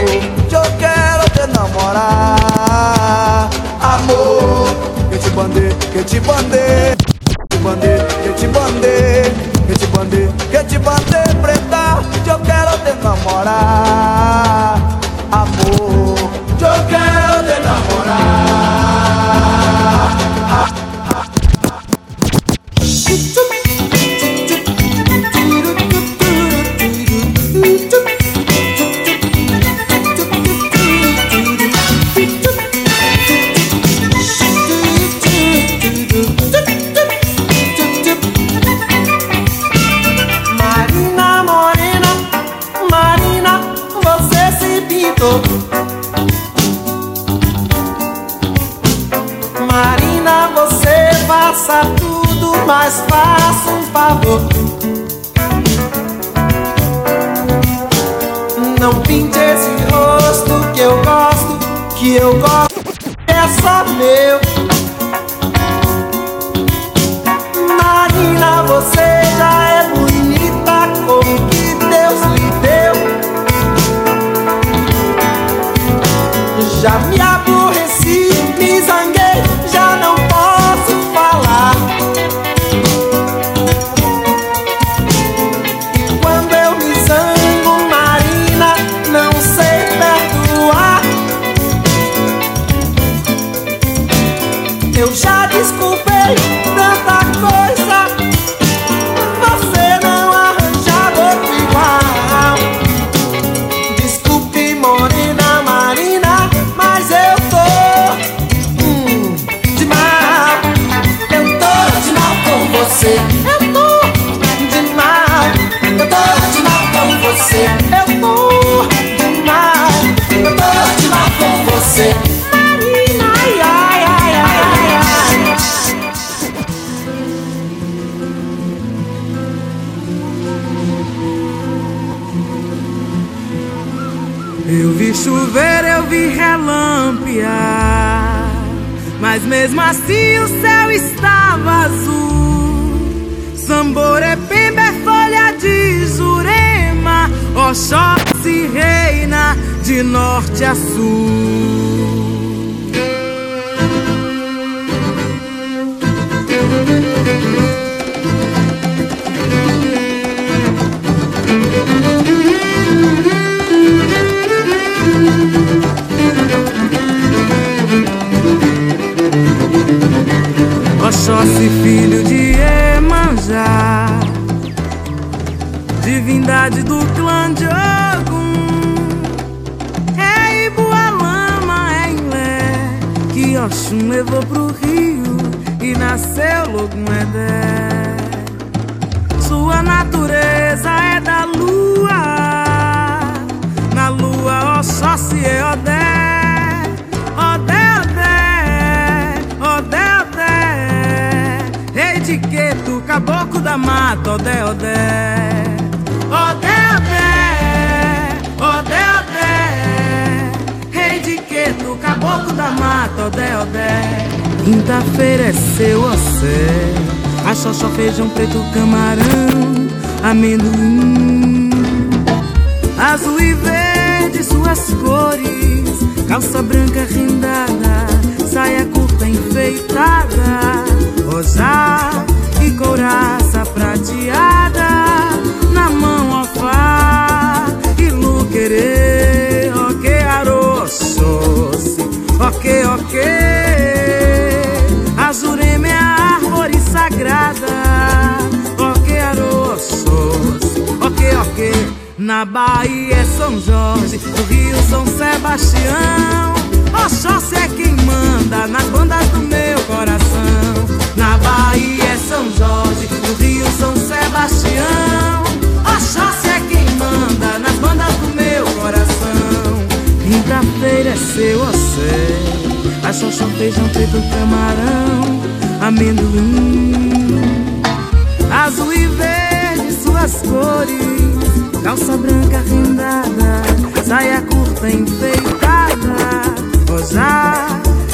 Speaker 27: eu quero te namorar. Amor, que te bandei, que te bandei. Que te bandei, que te bandei. Que te bandei, que te bandei, preta. Eu quero te namorar.
Speaker 33: Oxóssi reina de norte a sul. Oxóssi, filho de Emanjá, divindade do clã de Ogum. É Ibualama, é Ilé, que Oxum levou pro rio e nasceu Logumedé. Sua natureza é da lua, na lua Oxóssi é Odé. Odé, Odé, Odé, Odé, rei de Queto, caboclo da mata, Odé, Odé. Odé, Odé. Quinta-feira é seu océ. A xoxó, feijão preto, camarão, amendoim. Azul e verde, suas cores. Calça branca rendada, saia curta enfeitada. Rosá e couraça prateada. Na Bahia é São Jorge, no Rio São Sebastião. Oxóssi é quem manda nas bandas do meu coração. Na Bahia é São Jorge, no Rio São Sebastião. Oxóssi é quem manda nas bandas do meu coração. Quinta-feira é seu océ. A xoxó, feijão preto, camarão, amendoim. Azul e verde, suas cores. Calça branca rendada, saia curta enfeitada, rosá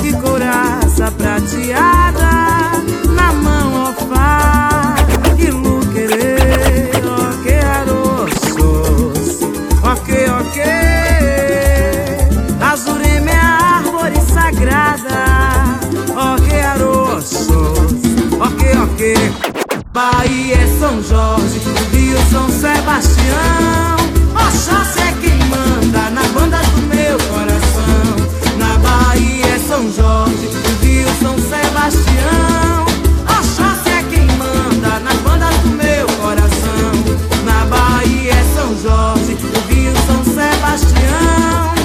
Speaker 33: e couraça prateada, na mão ofá e luquerê, ok, aroços, ok, ok. A Jurema é a árvore sagrada, ok, aroços, ok, ok. Bahia é São Jorge, São Sebastião. Oxóssi é quem manda na banda do meu coração. Na Bahia é São Jorge, o Rio São Sebastião. Oxóssi é quem manda na banda do meu coração. Na Bahia é São Jorge, o Rio São Sebastião.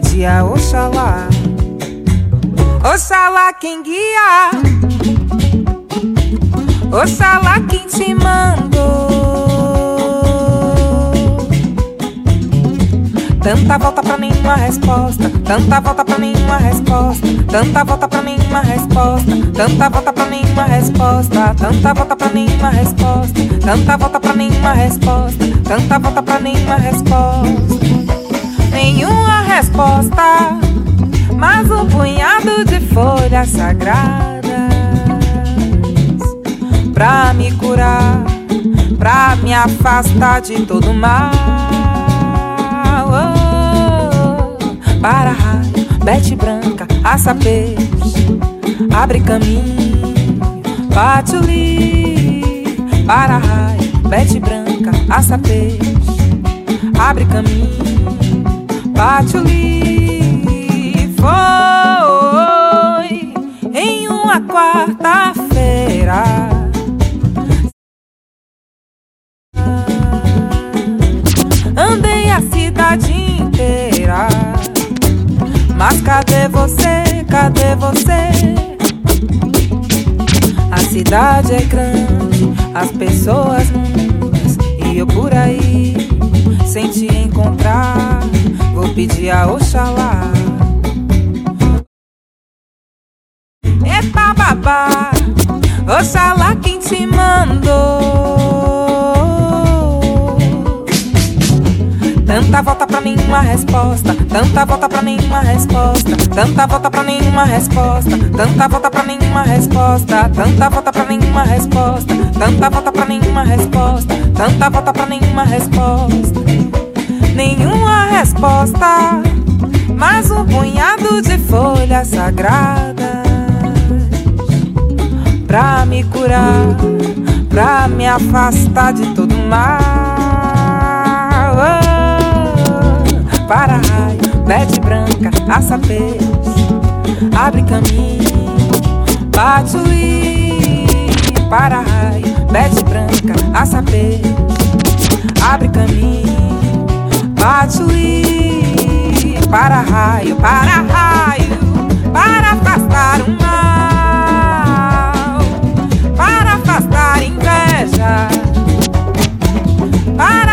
Speaker 34: Pedir a Oxalá, Oxalá quem guia, Oxalá quem te mandou. Tanta volta pra nenhuma resposta. Tanta volta pra nenhuma resposta. Tanta volta pra nenhuma resposta. Tanta volta pra nenhuma resposta. Tanta volta pra nenhuma resposta. Tanta volta pra nenhuma resposta. Tanta volta pra nenhuma resposta. Nenhuma resposta. Mas um punhado de folhas sagradas pra me curar, pra me afastar de todo mal. para raio, bete branca, aça peixe, abre caminho, patuli, para raio, bete branca, aça peixe, abre caminho, patuli, foi em uma quarta-feira. Nenhuma resposta. Tanta volta pra nenhuma resposta. Tanta volta pra nenhuma resposta. Tanta volta pra nenhuma resposta. Nenhuma resposta. Mais um punhado de folhas sagradas pra me curar, pra me afastar de todo mal para raio, mete branca, aça peixe, abre caminho, patuli, para raio, mete branca, aça peixe, abre caminho, patuli, para raio, para raio, para afastar o mal, para afastar inveja, para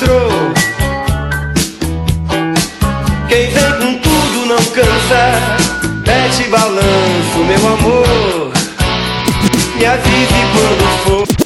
Speaker 35: mostrou. Quem vem com tudo não cansa,
Speaker 36: mete balanço, meu amor. Me avise quando for.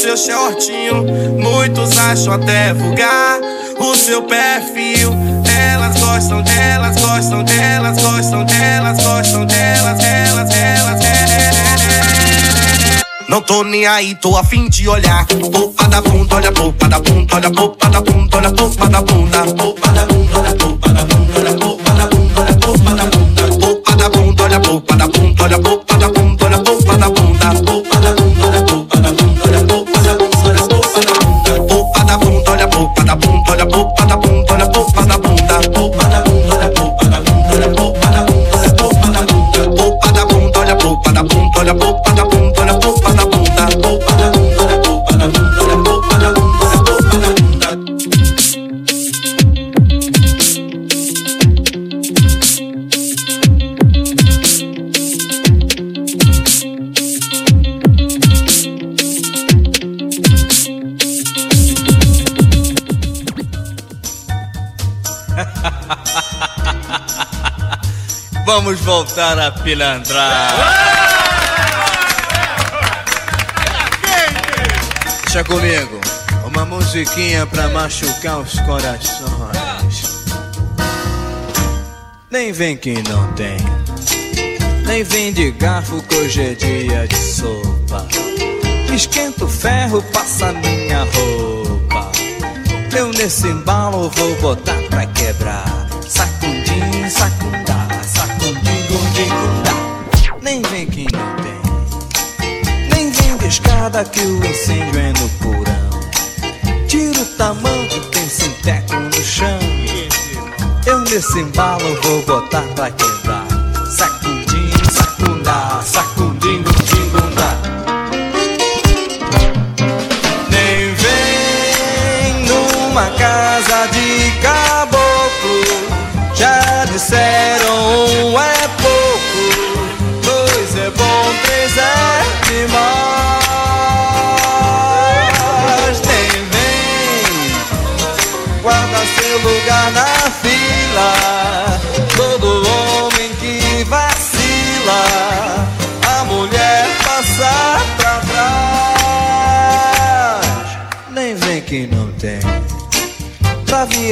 Speaker 37: seu
Speaker 26: shortinho. Muitos acham até vulgar o seu perfil. Elas gostam delas, gostam delas, gostam delas, gostam delas, delas, delas. Não tô nem aí, tô a fim de olhar. Popa da bunda, olha popa da bunda, olha popa da bunda, olha popa da bunda. Popa da bunda, olha popa da bunda, olha popa da bunda, olha popa da bunda. Popa da bunda, olha popa da bunda, olha popa
Speaker 38: Vamos voltar a pilantrar. Deixa comigo, uma musiquinha pra machucar os corações. Nem vem que não tem, nem vem de garfo que hoje é dia de sopa. Esquenta o ferro, passa minha roupa. Eu nesse embalo vou botar pra quebrar. De escada que o incêndio é no porão. Tira o tamanho, tem sinteco no chão. Eu nesse embalo vou botar pra quebrar.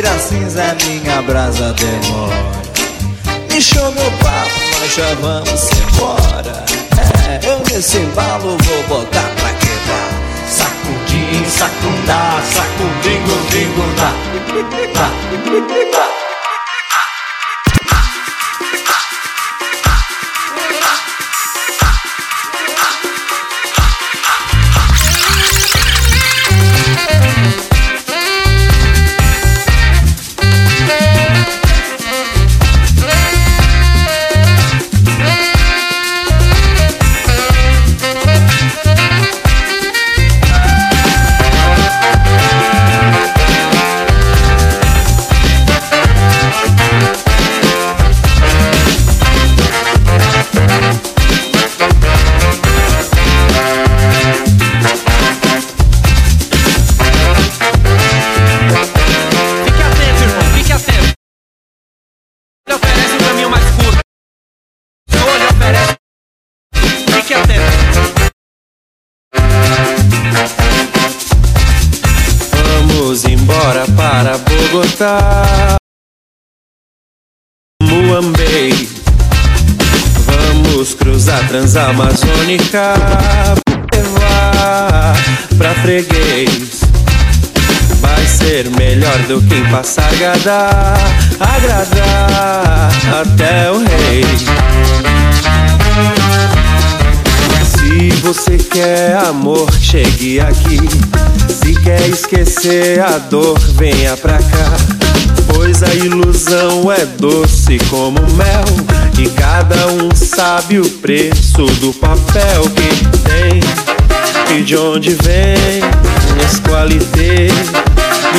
Speaker 38: Virar cinza minha brasa demora. Inchou meu papo, nós já vamos embora. É, eu nesse embalo vou botar pra quebrar. Sacudim, sacundá, sacudingo, dingo, dá.
Speaker 35: Bogotá, Muambei. Vamos cruzar Transamazônica, levar pra freguês. Vai ser melhor do que em Passargada, agradar até o rei. Se você quer amor, chegue aqui. Se quer esquecer a dor, venha pra cá. Pois a ilusão é doce como mel. E cada um sabe o preço do papel que tem. E de onde vem as qualidades do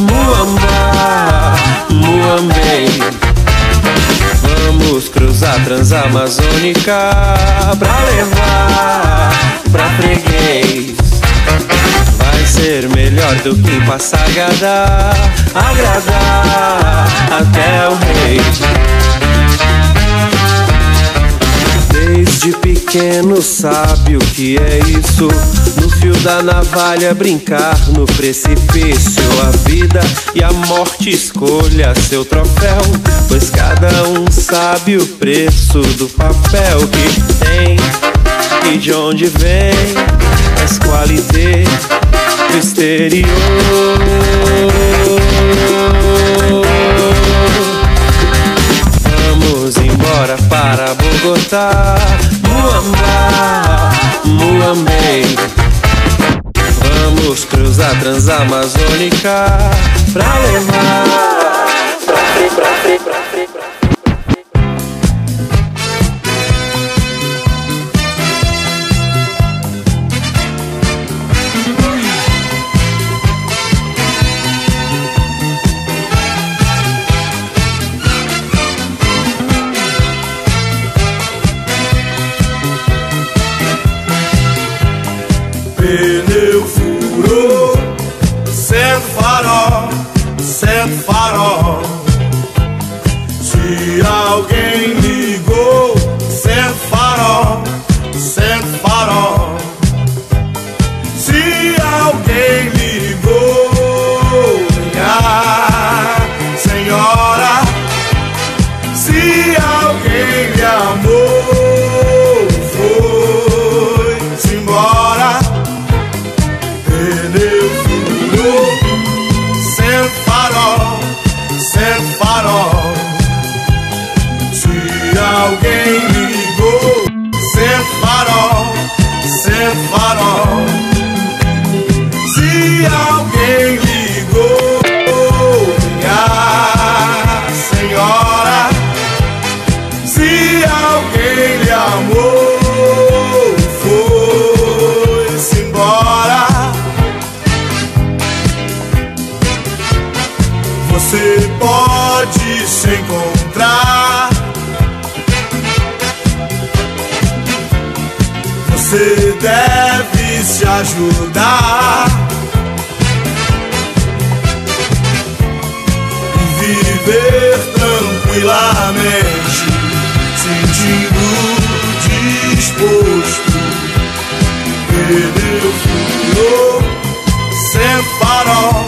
Speaker 35: Muamba, Muambei. Vamos cruzar Transamazônica pra levar pra freguês. Vai ser melhor do que Passargada, agradar até o rei. Desde pequeno sabe o que é isso. No fio da navalha brincar no precipício. A vida e a morte escolha seu troféu. Pois cada um sabe o preço do papel que tem e de onde vem as qualidades do exterior. Vamos embora para Bogotá, Muamba. Vamos cruzar Transamazônica pra levar pra pra pra pra
Speaker 39: ajudar. Viver tranquilamente, sentindo disposto. Perder o furor sem farol.